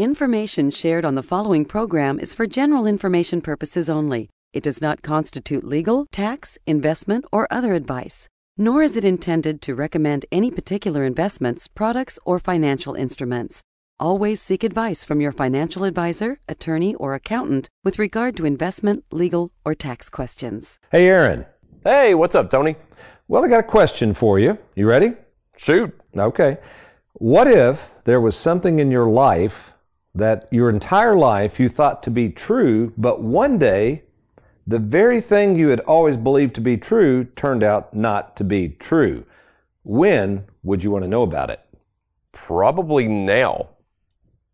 Information shared on the following program is for general information purposes only. It does not constitute legal, tax, investment, or other advice, nor is it intended to recommend any particular investments, products, or financial instruments. Always seek advice from your financial advisor, attorney, or accountant with regard to investment, legal, or tax questions. Hey, Aaron. Hey, what's up, Tony? Well, I got a question for you. You ready? Shoot. Okay. What if there was something in your life that your entire life you thought to be true, but one day the very thing you had always believed to be true turned out not to be true? When would you want to know about it? Probably now.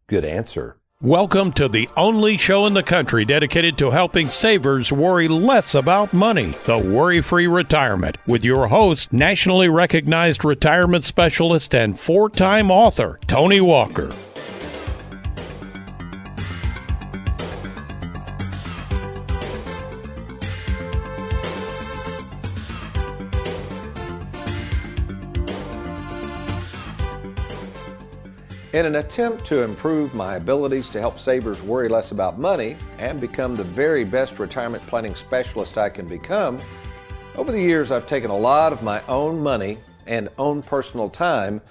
Good answer. Welcome to the only show in the country dedicated to helping savers worry less about money, the Worry Free Retirement, with your host, nationally recognized retirement specialist and four time author, Tony Walker. In an attempt to improve my abilities to help savers worry less about money and become the very best retirement planning specialist I can become, over the years I've taken a lot of my own money and own personal time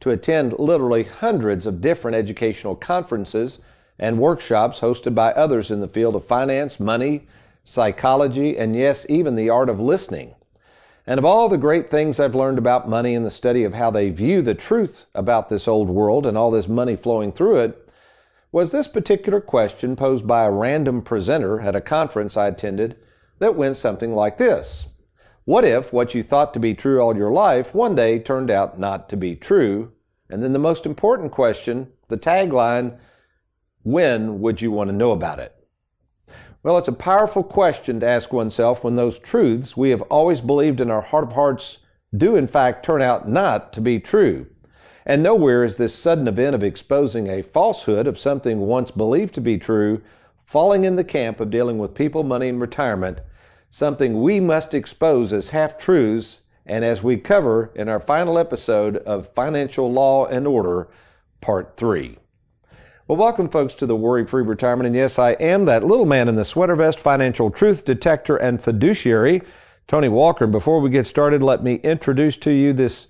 to attend literally hundreds of different educational conferences and workshops hosted by others in the field of finance, money, psychology, and yes, even the art of listening. And of all the great things I've learned about money and the study of how they view the truth about this old world and all this money flowing through it, was this particular question posed by a random presenter at a conference I attended that went something like this. What if what you thought to be true all your life one day turned out not to be true? And then the most important question, the tagline, when would you want to know about it? Well, it's a powerful question to ask oneself when those truths we have always believed in our heart of hearts do in fact turn out not to be true. And nowhere is this sudden event of exposing a falsehood of something once believed to be true falling in the camp of dealing with people, money, and retirement, something we must expose as half truths and as we cover in our final episode of Financial Law and Order, Part 3. Well, welcome, folks, to the Worry Free Retirement. And yes, I am that little man in the sweater vest, financial truth detector, and fiduciary, Tony Walker. Before we get started, let me introduce to you this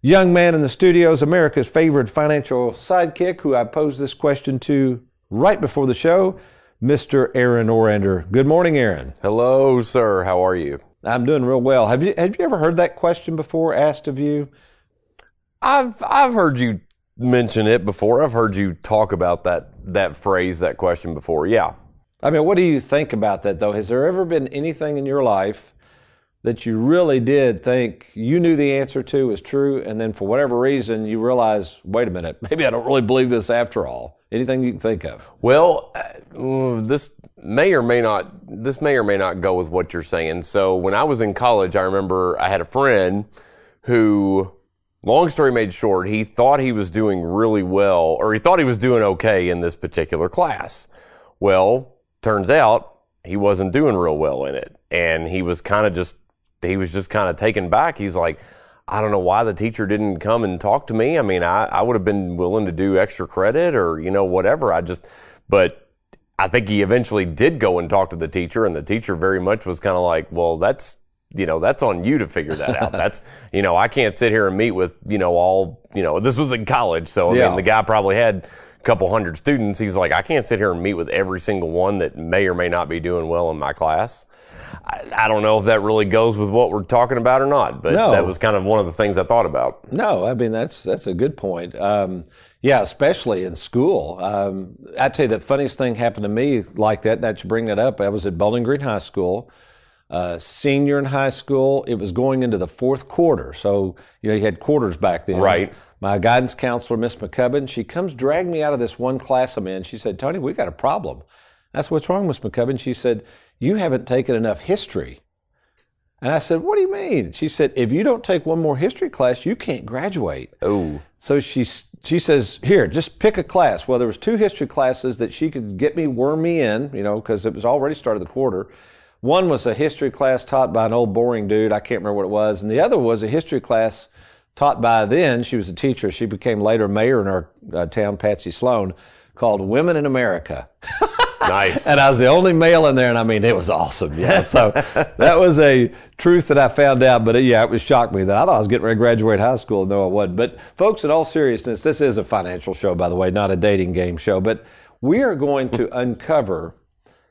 young man in the studios, America's favorite financial sidekick, who I posed this question to right before the show, Mr. Aaron Orander. Good morning, Aaron. Hello, sir. How are you? I'm doing real well. Have you have you ever heard that question before asked of you? I've I've heard you mention it before. I've heard you talk about that that phrase, that question before. Yeah. I mean, what do you think about that though? Has there ever been anything in your life that you really did think you knew the answer to was true, and then for whatever reason you realize, wait a minute, maybe I don't really believe this after all? Anything you can think of? Well, uh, this may or may not this may or may not go with what you're saying. So when I was in college, I remember I had a friend who long story made short, he thought he was doing really well, or he thought he was doing okay in this particular class. Well, turns out he wasn't doing real well in it. And he was kind of just, he was just kind of taken back. He's like, I don't know why the teacher didn't come and talk to me. I mean, I, I would have been willing to do extra credit or, you know, whatever. I just, but I think he eventually did go and talk to the teacher and the teacher very much was kind of like, well, that's, you know, that's on you to figure that out. That's, you know, I can't sit here and meet with, you know, all, you know, this was in college. So, I Yeah. mean, the guy probably had a couple hundred students. He's like, I can't sit here and meet with every single one that may or may not be doing well in my class. I, I don't know if that really goes with what we're talking about or not, but No. that was kind of one of the things I thought about. No, I mean that's that's a good point. Um, yeah, especially in school. Um, I tell you, the funniest thing happened to me like that. That you bring that up. I was at Bowling Green High School, uh, senior in high school. It was going into the fourth quarter, so you know you had quarters back then. Right. My guidance counselor, Miss McCubbin, she comes drag me out of this one class I'm in. She said, "Tony, we got a problem." That's what's wrong, Miss McCubbin. She said, "You haven't taken enough history." And I said, What do you mean? She said, If you don't take one more history class, you can't graduate. Oh, So she, she says, Here, just pick a class. Well, there was two history classes that she could get me, worm me in, you know, because it was already started the quarter. One was a history class taught by an old boring dude. I can't remember what it was. And the other was a history class taught by then, she was a teacher. She became later mayor in our uh, town, Patsy Sloan, called Women in America. Nice. and I was the only male in there, and I mean, it was awesome. Yeah. So that was a truth that I found out, but yeah, it was shocked me that I thought I was getting ready to graduate high school. No, I wasn't. But folks, in all seriousness, this is a financial show, by the way, not a dating game show. But we are going to uncover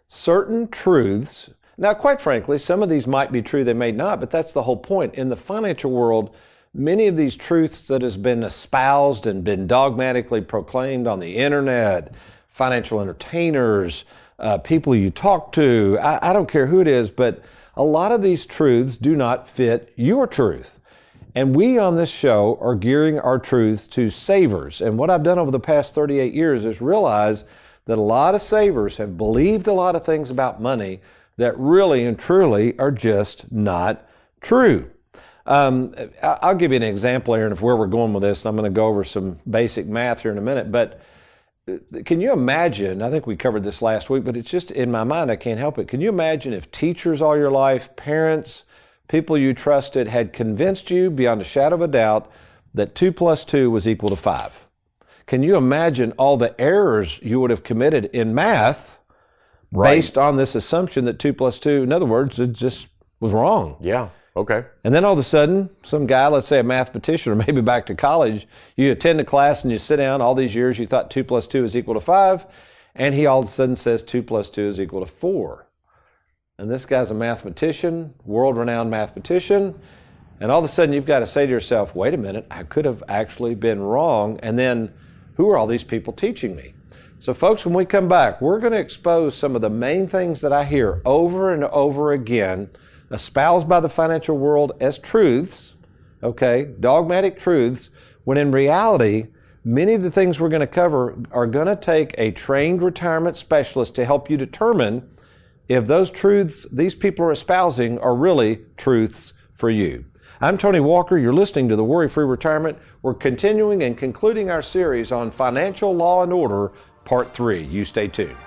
certain truths. Now, quite frankly, some of these might be true, they may not, but that's the whole point. In the financial world, many of these truths that has been espoused and been dogmatically proclaimed on the internet, financial entertainers, uh, people you talk to, I, I don't care who it is, but a lot of these truths do not fit your truth. And we on this show are gearing our truths to savers. And what I've done over the past 38 years is realize that a lot of savers have believed a lot of things about money that really and truly are just not true. Um, I'll give you an example, Aaron, of where we're going with this. I'm going to go over some basic math here in a minute. But can you imagine? I think we covered this last week, but it's just in my mind, I can't help it. Can you imagine if teachers all your life, parents, people you trusted had convinced you beyond a shadow of a doubt that 2 plus 2 was equal to 5? Can you imagine all the errors you would have committed in math Right. based on this assumption that 2 plus 2, in other words, it just was wrong? Yeah. Okay. And then all of a sudden, some guy, let's say a mathematician or maybe back to college, you attend a class and you sit down all these years, you thought 2 plus 2 is equal to 5, and he all of a sudden says 2 plus 2 is equal to 4. And this guy's a mathematician, world renowned mathematician, and all of a sudden you've got to say to yourself, wait a minute, I could have actually been wrong. And then who are all these people teaching me? So, folks, when we come back, we're going to expose some of the main things that I hear over and over again espoused by the financial world as truths, okay, dogmatic truths, when in reality, many of the things we're going to cover are going to take a trained retirement specialist to help you determine if those truths these people are espousing are really truths for you. I'm Tony Walker. You're listening to the Worry Free Retirement. We're continuing and concluding our series on financial law and order, part three. You stay tuned.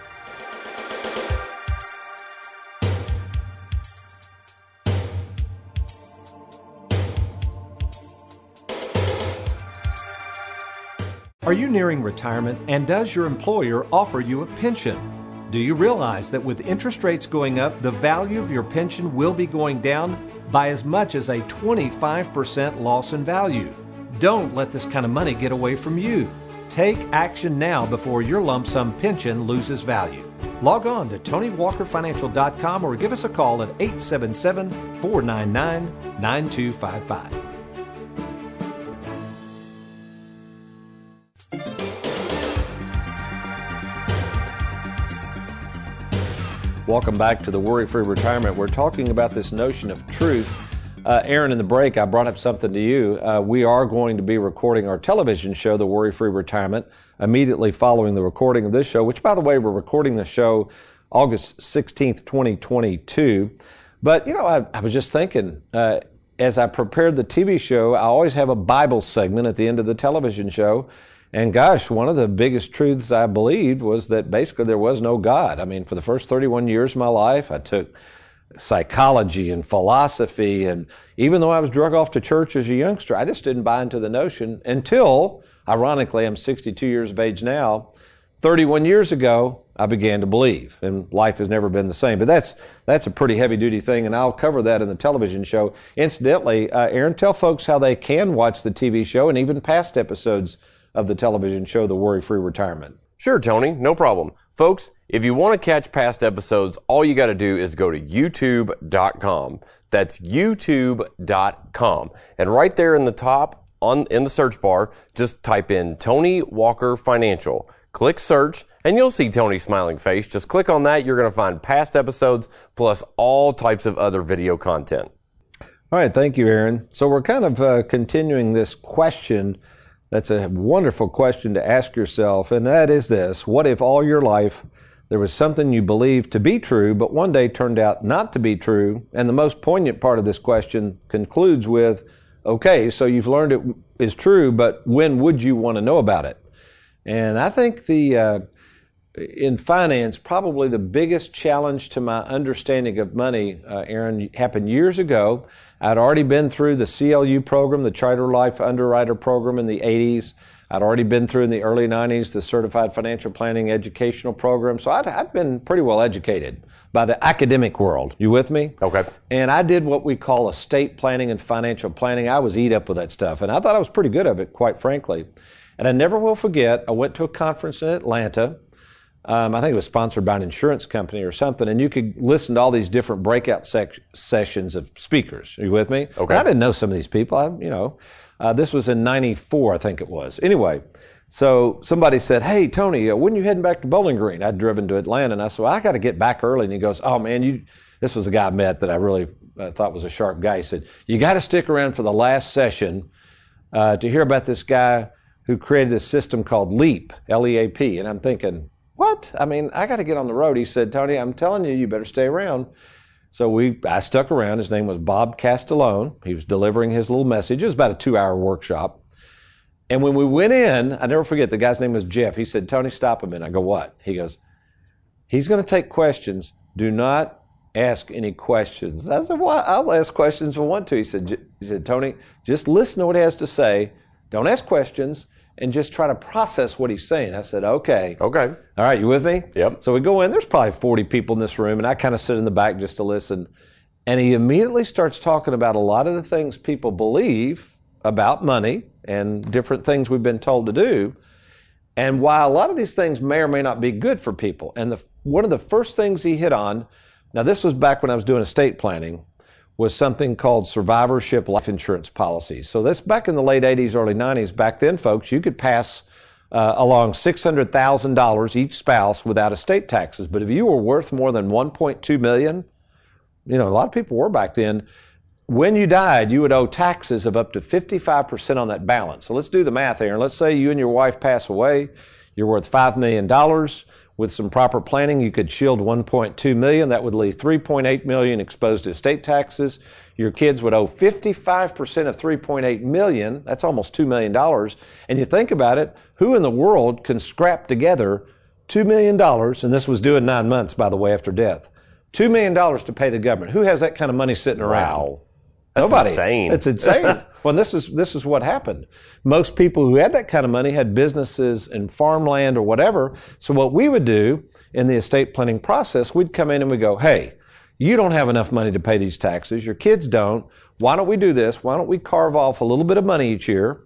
Are you nearing retirement and does your employer offer you a pension? Do you realize that with interest rates going up, the value of your pension will be going down by as much as a 25% loss in value? Don't let this kind of money get away from you. Take action now before your lump sum pension loses value. Log on to TonyWalkerFinancial.com or give us a call at 877 499 9255. Welcome back to the Worry Free Retirement. We're talking about this notion of truth. Uh, Aaron, in the break, I brought up something to you. Uh, we are going to be recording our television show, The Worry Free Retirement, immediately following the recording of this show, which, by the way, we're recording the show August 16th, 2022. But, you know, I, I was just thinking, uh, as I prepared the TV show, I always have a Bible segment at the end of the television show. And gosh, one of the biggest truths I believed was that basically there was no God. I mean, for the first 31 years of my life, I took psychology and philosophy. And even though I was drug off to church as a youngster, I just didn't buy into the notion until, ironically, I'm 62 years of age now. 31 years ago, I began to believe, and life has never been the same. But that's that's a pretty heavy duty thing, and I'll cover that in the television show. Incidentally, uh, Aaron, tell folks how they can watch the TV show and even past episodes of the television show, The Worry Free Retirement. Sure, Tony, no problem. Folks, if you want to catch past episodes, all you got to do is go to youtube.com. That's youtube.com. And right there in the top on in the search bar, just type in Tony Walker Financial. Click search and you'll see Tony's smiling face. Just click on that. You're going to find past episodes plus all types of other video content. All right, thank you, Aaron. So we're kind of uh, continuing this question. That's a wonderful question to ask yourself, and that is this What if all your life there was something you believed to be true, but one day turned out not to be true? And the most poignant part of this question concludes with Okay, so you've learned it is true, but when would you want to know about it? And I think the uh, in finance, probably the biggest challenge to my understanding of money, uh, Aaron, happened years ago. I'd already been through the CLU program, the Charter Life Underwriter program in the 80s. I'd already been through in the early 90s the certified financial planning educational program. So I'd, I'd been pretty well educated by the academic world. You with me? Okay. And I did what we call estate planning and financial planning. I was eat up with that stuff. And I thought I was pretty good at it, quite frankly. And I never will forget, I went to a conference in Atlanta. Um, I think it was sponsored by an insurance company or something, and you could listen to all these different breakout sec- sessions of speakers. Are you with me? Okay. And I didn't know some of these people. I, you know, uh, this was in '94, I think it was. Anyway, so somebody said, "Hey, Tony, uh, when are you heading back to Bowling Green?" I'd driven to Atlanta, and I said, well, "I got to get back early." And he goes, "Oh man, you." This was a guy I met that I really uh, thought was a sharp guy. He said, "You got to stick around for the last session uh, to hear about this guy who created this system called LEAP, L-E-A-P." And I'm thinking, "What? I mean, I got to get on the road." He said, "Tony, I'm telling you, you better stay around." So we, I stuck around. His name was Bob Castiglione. He was delivering his little message. It was about a two-hour workshop. And when we went in, I never forget, the guy's name was Jeff. He said, Tony, stop a minute. I go, what? He goes, he's going to take questions. Do not ask any questions. I said, well, I'll ask questions if I want to. He said, he said, Tony, just listen to what he has to say. Don't ask questions and just try to process what he's saying. I said, okay. Okay. All right, you with me? Yep. So we go in, there's probably 40 people in this room, and I kind of sit in the back just to listen. And he immediately starts talking about a lot of the things people believe about money and different things we've been told to do. And why a lot of these things may or may not be good for people, and the, one of the first things he hit on, now this was back when I was doing estate planning, was something called survivorship life insurance policies. So this back in the late 80s, early 90s. Back then, folks, you could pass uh, along $600,000 each spouse without estate taxes. But if you were worth more than 1.2 million, you know, a lot of people were back then. When you died, you would owe taxes of up to 55% on that balance. So let's do the math here. Let's say you and your wife pass away. You're worth $5 million. With some proper planning, you could shield 1.2 million. That would leave 3.8 million exposed to estate taxes. Your kids would owe 55% of 3.8 million. That's almost $2 million. And you think about it, who in the world can scrap together $2 million? And this was due in nine months, by the way, after death. $2 million to pay the government. Who has that kind of money sitting around? Wow. That's Nobody. insane. It's insane. well, this is this is what happened. Most people who had that kind of money had businesses and farmland or whatever. So what we would do in the estate planning process, we'd come in and we go, "Hey, you don't have enough money to pay these taxes. Your kids don't. Why don't we do this? Why don't we carve off a little bit of money each year?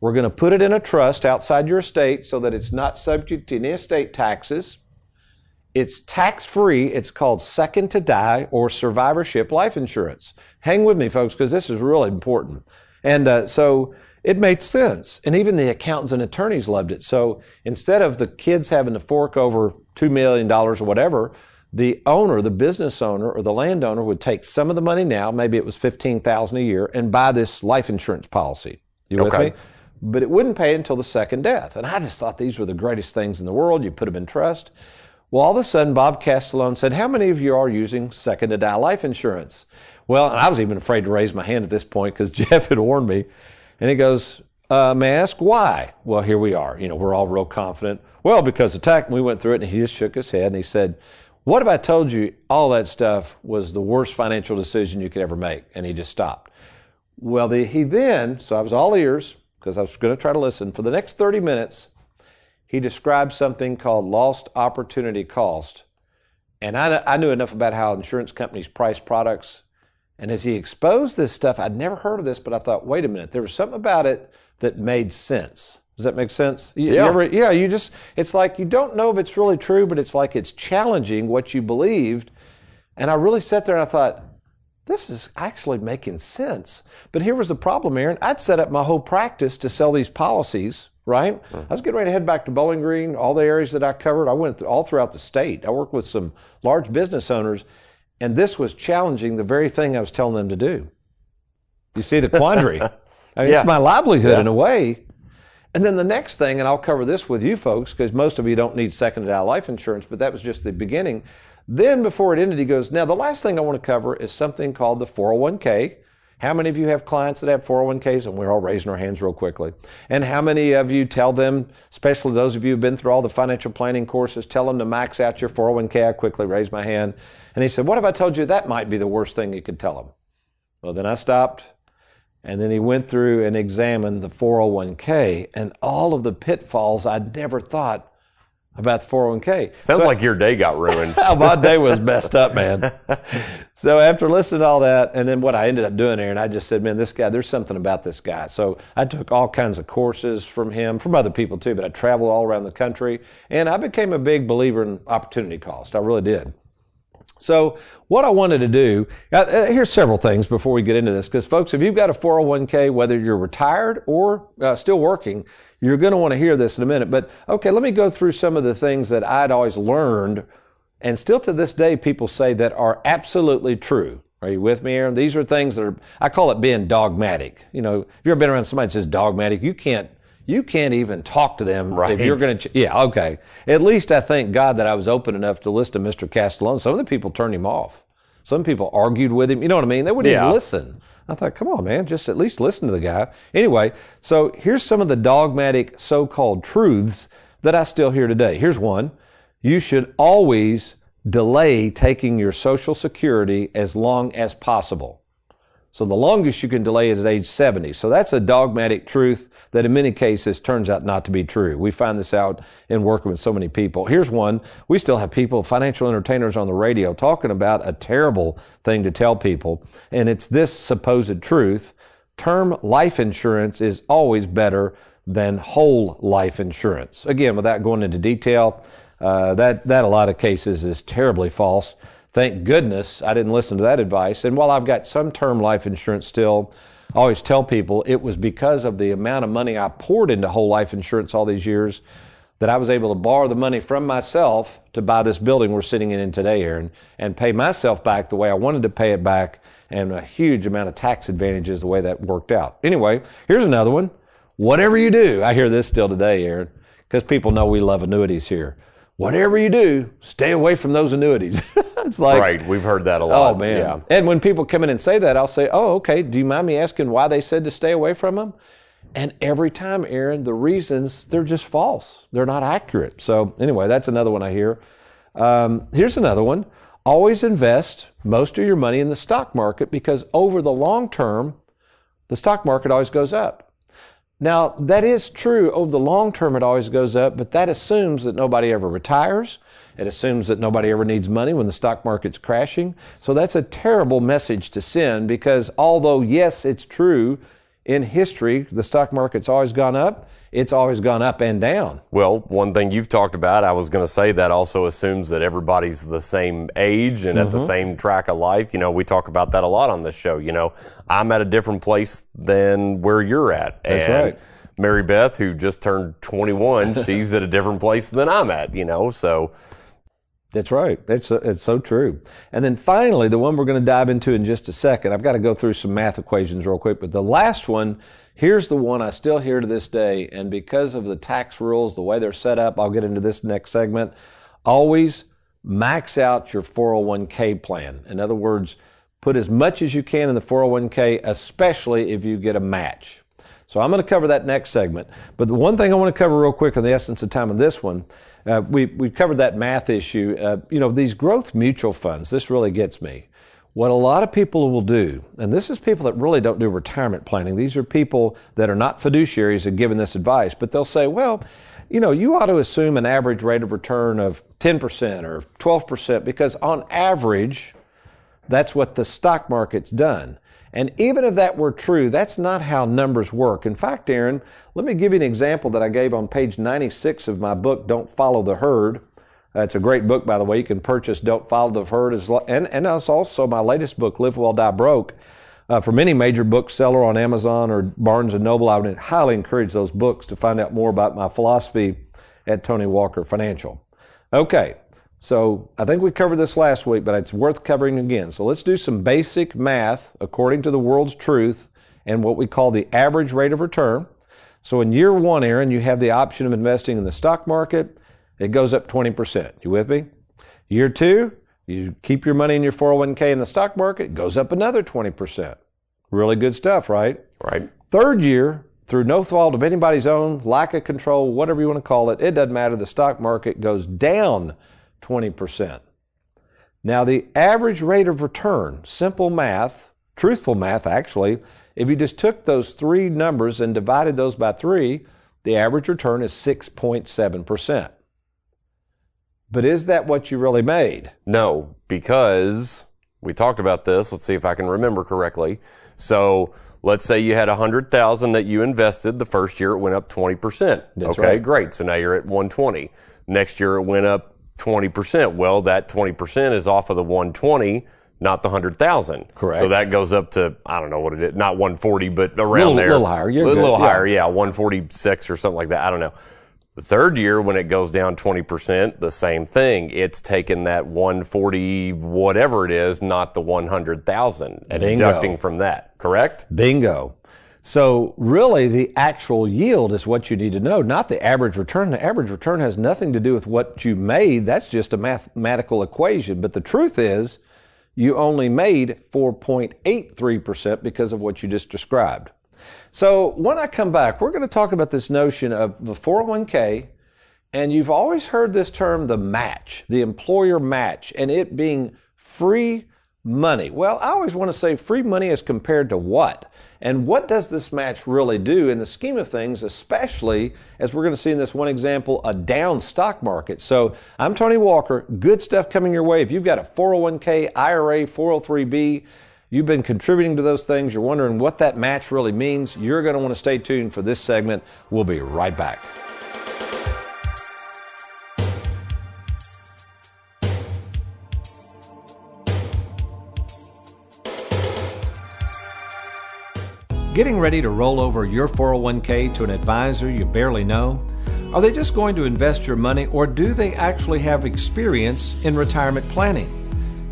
We're going to put it in a trust outside your estate so that it's not subject to any estate taxes." It's tax free. It's called second to die or survivorship life insurance. Hang with me, folks, because this is really important. And uh, so it made sense. And even the accountants and attorneys loved it. So instead of the kids having to fork over $2 million or whatever, the owner, the business owner or the landowner would take some of the money now, maybe it was 15000 a year, and buy this life insurance policy. You with Okay. me? But it wouldn't pay until the second death. And I just thought these were the greatest things in the world. You put them in trust. Well, all of a sudden, Bob Castiglione said, How many of you are using second to die life insurance? Well, I was even afraid to raise my hand at this point because Jeff had warned me. And he goes, uh, May I ask why? Well, here we are. You know, we're all real confident. Well, because the tax, we went through it, and he just shook his head and he said, What if I told you all that stuff was the worst financial decision you could ever make? And he just stopped. Well, the, he then, so I was all ears because I was going to try to listen. For the next 30 minutes, he described something called lost opportunity cost. And I, I knew enough about how insurance companies price products. And as he exposed this stuff, I'd never heard of this, but I thought, wait a minute, there was something about it that made sense. Does that make sense? You- you Yeah. ever- yeah, you just, it's like you don't know if it's really true, but it's like it's challenging what you believed. And I really sat there and I thought, this is actually making sense. But here was the problem, Aaron. I'd set up my whole practice to sell these policies, right? Mm-hmm. I was getting ready to head back to Bowling Green, all the areas that I covered. I went all throughout the state. I worked with some large business owners, and this was challenging the very thing I was telling them to do. You see the quandary? I mean, Yeah. it's my livelihood Yeah. in a way. And then the next thing, and I'll cover this with you folks because most of you don't need second to die life insurance, but that was just the beginning. Then before it ended, he goes, Now, the last thing I want to cover is something called the 401k. How many of you have clients that have 401ks? And we're all raising our hands real quickly. And how many of you tell them, especially those of you who've been through all the financial planning courses, tell them to max out your 401k? I quickly raised my hand. And he said, What if I told you that might be the worst thing you could tell them? Well, then I stopped And then he went through and examined the 401k and all of the pitfalls I'd never thought about the 401k. Sounds so, like your day got ruined. my day was messed up, man. so after listening to all that, and then what I ended up doing there, and I just said, man, this guy, there's something about this guy. So I took all kinds of courses from him, from other people too, but I traveled all around the country, and I became a big believer in opportunity cost. I really did. So what I wanted to do, uh, uh here's several things before we get into this, because folks, if you've got a 401k, whether you're retired or uh, still working, you're going to want to hear this in a minute, but okay, let me go through some of the things that I'd always learned, and still to this day, people say that are absolutely true. Are you with me, Aaron? These are things that are, I call it being dogmatic. You know, if you've ever been around somebody that says dogmatic, you can't, you can't even talk to them right. if you're going to, yeah, okay. At least I thank God that I was open enough to listen to Mr. Castiglione. Some of the people turned him off. Some people argued with him. You know what I mean? They wouldn't yeah. even listen. I thought, come on, man, just at least listen to the guy. Anyway, so here's some of the dogmatic so called truths that I still hear today. Here's one you should always delay taking your Social Security as long as possible. So the longest you can delay is at age 70. So that's a dogmatic truth that in many cases turns out not to be true. We find this out in working with so many people. Here's one. We still have people, financial entertainers on the radio talking about a terrible thing to tell people. And it's this supposed truth. Term life insurance is always better than whole life insurance. Again, without going into detail, uh, that, that a lot of cases is terribly false. Thank goodness I didn't listen to that advice. And while I've got some term life insurance still, I always tell people it was because of the amount of money I poured into whole life insurance all these years that I was able to borrow the money from myself to buy this building we're sitting in today, Aaron, and pay myself back the way I wanted to pay it back and a huge amount of tax advantages the way that worked out. Anyway, here's another one. Whatever you do, I hear this still today, Aaron, because people know we love annuities here whatever you do, stay away from those annuities. it's like right. We've heard that a lot. Oh man. Yeah. And when people come in and say that, I'll say, "Oh, okay. Do you mind me asking why they said to stay away from them?" And every time, Aaron, the reasons they're just false. They're not accurate. So anyway, that's another one I hear. Um, here's another one. Always invest most of your money in the stock market because over the long term, the stock market always goes up. Now, that is true over the long term, it always goes up, but that assumes that nobody ever retires. It assumes that nobody ever needs money when the stock market's crashing. So that's a terrible message to send because although, yes, it's true, in history, the stock market's always gone up it's always gone up and down. Well, one thing you've talked about, I was going to say that also assumes that everybody's the same age and mm-hmm. at the mm-hmm. same track of life. You know, we talk about that a lot on this show. You know, I'm at a different place than where you're at. That's and right. Mary Beth, who just turned 21, she's at a different place than I'm at, you know, so. That's right. It's, it's uh, so true. And then finally, the one we're going to dive into in just a second, I've got to go through some math equations real quick, but the last one Here's the one I still hear to this day, and because of the tax rules, the way they're set up, I'll get into this next segment. Always max out your 401k plan. In other words, put as much as you can in the 401k, especially if you get a match. So I'm going to cover that next segment. But the one thing I want to cover real quick in the essence of time of this one, uh, we, we covered that math issue. Uh, you know, these growth mutual funds, this really gets me. What a lot of people will do, and this is people that really don't do retirement planning. These are people that are not fiduciaries and giving this advice, but they'll say, well, you know, you ought to assume an average rate of return of 10% or 12% because on average, that's what the stock market's done. And even if that were true, that's not how numbers work. In fact, Aaron, let me give you an example that I gave on page 96 of my book, Don't Follow the Herd. That's a great book, by the way. You can purchase Don't Follow the Herd. And, and it's also my latest book, Live Well, Die Broke. Uh, from any major bookseller on Amazon or Barnes & Noble, I would highly encourage those books to find out more about my philosophy at Tony Walker Financial. Okay, so I think we covered this last week, but it's worth covering again. So let's do some basic math according to the world's truth and what we call the average rate of return. So in year one, Aaron, you have the option of investing in the stock market, it goes up 20%. You with me? Year two, you keep your money in your 401k in the stock market, it goes up another 20%. Really good stuff, right? Right. Third year, through no fault of anybody's own, lack of control, whatever you want to call it, it doesn't matter. The stock market goes down 20%. Now, the average rate of return, simple math, truthful math actually, If you just took those three numbers and divided those by three, the average return is 6.7%. But is that what you really made? No, because we talked about this. Let's see if I can remember correctly. So let's say you had a hundred thousand that you invested. The first year it went up twenty percent. Okay, right. great. So now you're at one twenty. Next year it went up twenty percent. Well, that twenty percent is off of the one twenty. Not the hundred thousand. Correct. So that goes up to I don't know what it is, not one forty, but around Little- there, A little higher. You're a little good. Higher, yeah, one forty six or something like that. I don't know. The third year, when it goes down 20%, the same thing. It's taking that 140, whatever it is, not the 100,000 and Bingo. deducting from that, correct? Bingo. So really the actual yield is what you need to know, not the average return. The average return has nothing to do with what you made. That's just a mathematical equation. But the truth is you only made 4.83% because of what you just described. So when I come back, we're going to talk about this notion of the 401k. And you've always heard this term, the match, the employer match, and it being free money. Well, I always want to say free money as compared to what? And what does this match really do in the scheme of things, especially as we're going to see in this one example, a down stock market? So I'm Tony Walker. Good stuff coming your way. If you've got a 401k, IRA, 403b, you've been contributing to those things, you're wondering what that match really means, you're going to want to stay tuned for this segment. We'll be right back. Getting ready to roll over your 401k to an advisor you barely know? Are they just going to invest your money or do they actually have experience in retirement planning?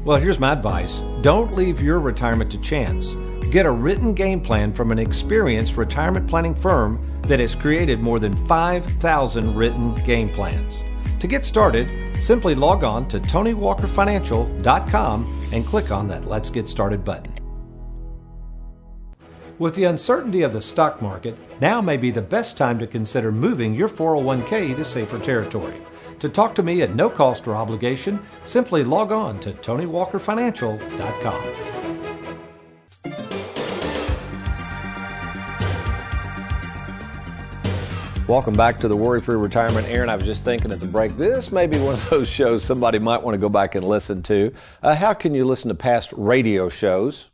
Well, here's my advice don't leave your retirement to chance. Get a written game plan from an experienced retirement planning firm that has created more than 5,000 written game plans. To get started, simply log on to TonyWalkerFinancial.com and click on that Let's Get Started button. With the uncertainty of the stock market, now may be the best time to consider moving your 401k to safer territory. To talk to me at no cost or obligation, simply log on to TonyWalkerFinancial.com. Welcome back to the Worry Free Retirement. Aaron, I was just thinking at the break, this may be one of those shows somebody might want to go back and listen to. Uh, how can you listen to past radio shows?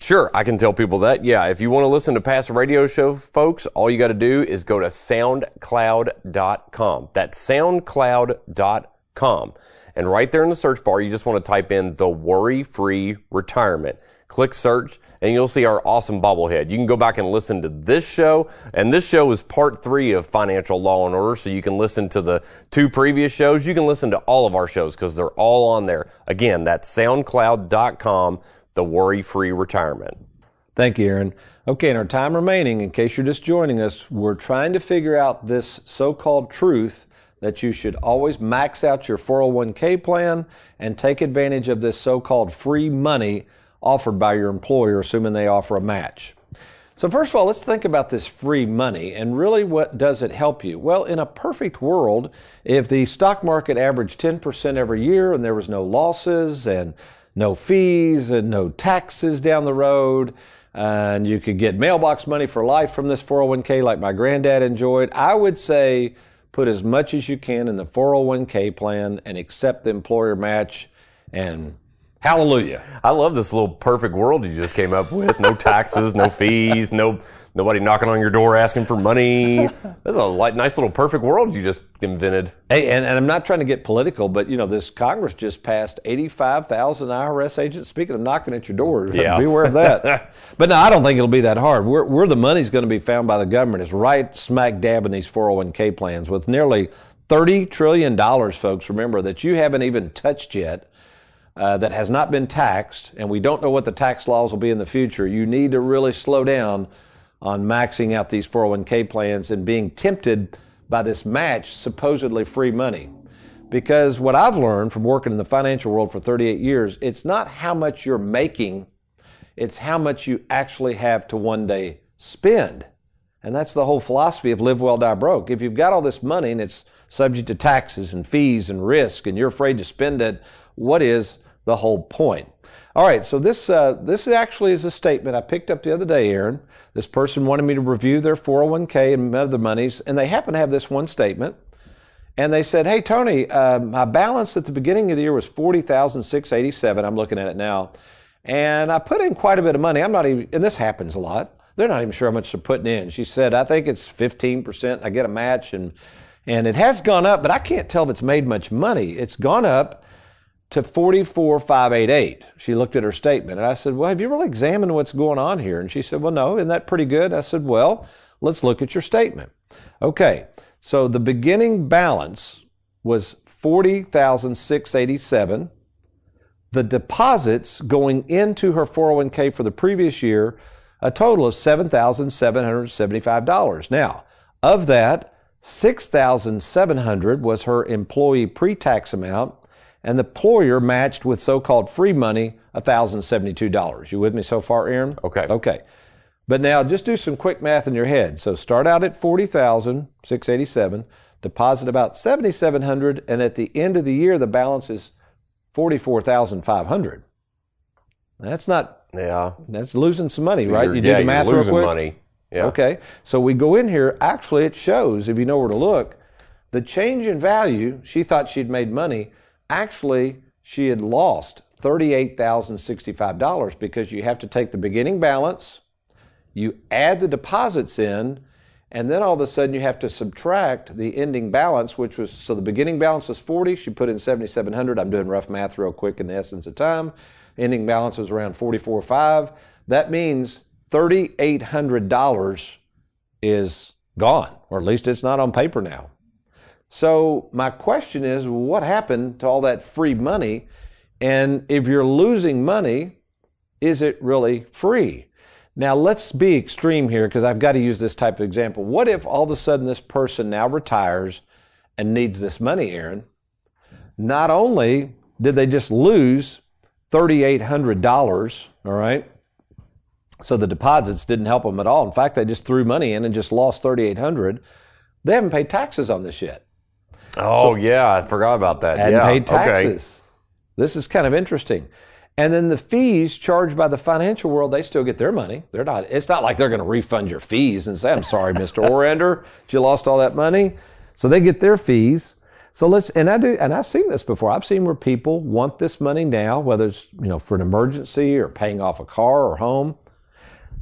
Sure, I can tell people that. Yeah, if you want to listen to past radio show, folks, all you got to do is go to soundcloud.com. That's soundcloud.com. And right there in the search bar, you just want to type in the worry free retirement. Click search and you'll see our awesome bobblehead. You can go back and listen to this show. And this show is part three of Financial Law and Order. So you can listen to the two previous shows. You can listen to all of our shows because they're all on there. Again, that's soundcloud.com the worry free retirement. Thank you, Aaron. Okay, in our time remaining, in case you're just joining us, we're trying to figure out this so called truth that you should always max out your 401k plan and take advantage of this so called free money offered by your employer, assuming they offer a match. So, first of all, let's think about this free money and really what does it help you? Well, in a perfect world, if the stock market averaged 10% every year and there was no losses and no fees and no taxes down the road. And you could get mailbox money for life from this 401k like my granddad enjoyed. I would say put as much as you can in the 401k plan and accept the employer match and hallelujah. I love this little perfect world you just came up with. No taxes, no fees, no nobody knocking on your door asking for money. That's a li- nice little perfect world you just invented. Hey, and, and I'm not trying to get political, but you know, this Congress just passed 85,000 IRS agents. Speaking of knocking at your door, Yeah. beware of that. but no, I don't think it'll be that hard. Where, where the money's going to be found by the government is right smack dab in these 401k plans with nearly $30 trillion, folks. Remember that you haven't even touched yet. Uh, that has not been taxed, and we don't know what the tax laws will be in the future, you need to really slow down on maxing out these 401k plans and being tempted by this match, supposedly free money. Because what I've learned from working in the financial world for 38 years, it's not how much you're making, it's how much you actually have to one day spend. And that's the whole philosophy of live well, die broke. If you've got all this money and it's subject to taxes and fees and risk and you're afraid to spend it, what is the whole point? All right, so this uh, this actually is a statement I picked up the other day, Aaron. This person wanted me to review their 401k and other monies, and they happen to have this one statement. And they said, "Hey Tony, uh, my balance at the beginning of the year was forty thousand six eighty seven. I'm looking at it now, and I put in quite a bit of money. I'm not even, and this happens a lot. They're not even sure how much they're putting in." She said, "I think it's fifteen percent. I get a match, and and it has gone up, but I can't tell if it's made much money. It's gone up." To 44588. She looked at her statement and I said, Well, have you really examined what's going on here? And she said, Well, no, isn't that pretty good? I said, Well, let's look at your statement. Okay, so the beginning balance was 40,687. The deposits going into her 401k for the previous year, a total of $7,775. Now, of that, 6,700 was her employee pre-tax amount and the employer matched with so-called free money $1,072. You with me so far, Aaron? Okay. Okay. But now just do some quick math in your head. So start out at 40,687, deposit about 7,700, and at the end of the year the balance is 44,500. That's not Yeah. that's losing some money, right? You do yeah, the math you're real losing quick? money. Yeah. Okay. So we go in here. Actually, it shows, if you know where to look, the change in value, she thought she'd made money. Actually, she had lost $38,065 because you have to take the beginning balance, you add the deposits in, and then all of a sudden you have to subtract the ending balance, which was so the beginning balance was 40. She put in 7,700. I'm doing rough math real quick in the essence of time. Ending balance was around 44.5. That means $3,800 is gone, or at least it's not on paper now. So my question is, what happened to all that free money? And if you're losing money, is it really free? Now let's be extreme here because I've got to use this type of example. What if all of a sudden this person now retires and needs this money, Aaron? Not only did they just lose $3,800, all right? So the deposits didn't help them at all. In fact, they just threw money in and just lost 3,800. They haven't paid taxes on this yet. Oh, yeah. I forgot about that. hadn't yeah. paid taxes. This is kind of interesting. And then the fees charged by the financial world, they still get their money. They're not. It's not like they're going to refund your fees and say, "I'm sorry, Mr. Orander, you lost all that money." So they get their fees. So let's. And I do. And I've seen this before. I've seen where people want this money now, whether it's you know for an emergency or paying off a car or home.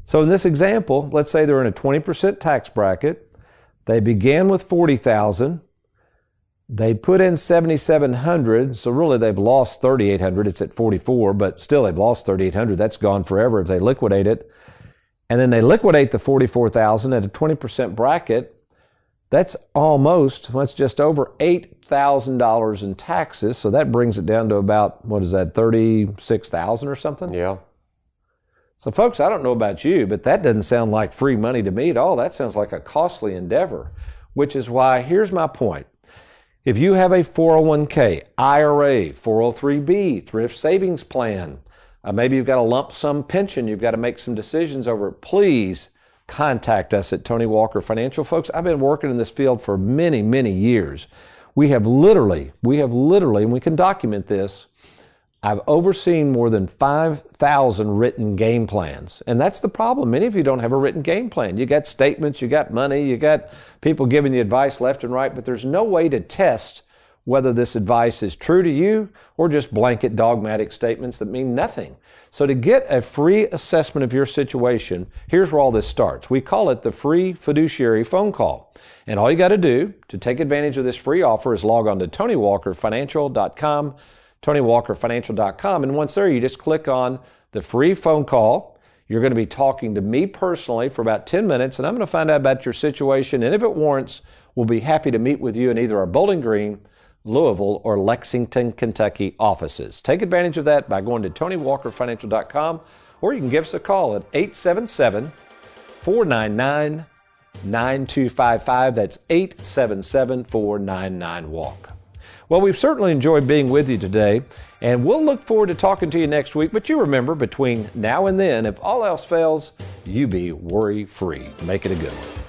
So in this example, let's say they're in a 20% tax bracket. They began with 40,000. They put in 7,700. So really they've lost 3,800. It's at 44, but still they've lost 3,800. That's gone forever if they liquidate it. And then they liquidate the 44,000 at a 20% bracket. That's almost, that's just over $8,000 in taxes. So that brings it down to about, what is that, 36,000 or something? Yeah. So, folks, I don't know about you, but that doesn't sound like free money to me at all. That sounds like a costly endeavor, which is why here's my point. If you have a 401k, IRA, 403b, thrift savings plan, uh, maybe you've got a lump sum pension, you've got to make some decisions over it, please contact us at Tony Walker Financial. Folks, I've been working in this field for many, many years. We have literally, we have literally, and we can document this, I've overseen more than 5,000 written game plans. And that's the problem. Many of you don't have a written game plan. You got statements, you got money, you got people giving you advice left and right, but there's no way to test whether this advice is true to you or just blanket dogmatic statements that mean nothing. So to get a free assessment of your situation, here's where all this starts. We call it the free fiduciary phone call. And all you got to do to take advantage of this free offer is log on to TonyWalkerFinancial.com TonyWalkerFinancial.com. And once there, you just click on the free phone call. You're going to be talking to me personally for about 10 minutes, and I'm going to find out about your situation. And if it warrants, we'll be happy to meet with you in either our Bowling Green, Louisville, or Lexington, Kentucky offices. Take advantage of that by going to TonyWalkerFinancial.com, or you can give us a call at 877 499 9255. That's 877 499 WALK. Well, we've certainly enjoyed being with you today, and we'll look forward to talking to you next week. But you remember, between now and then, if all else fails, you be worry free. Make it a good one.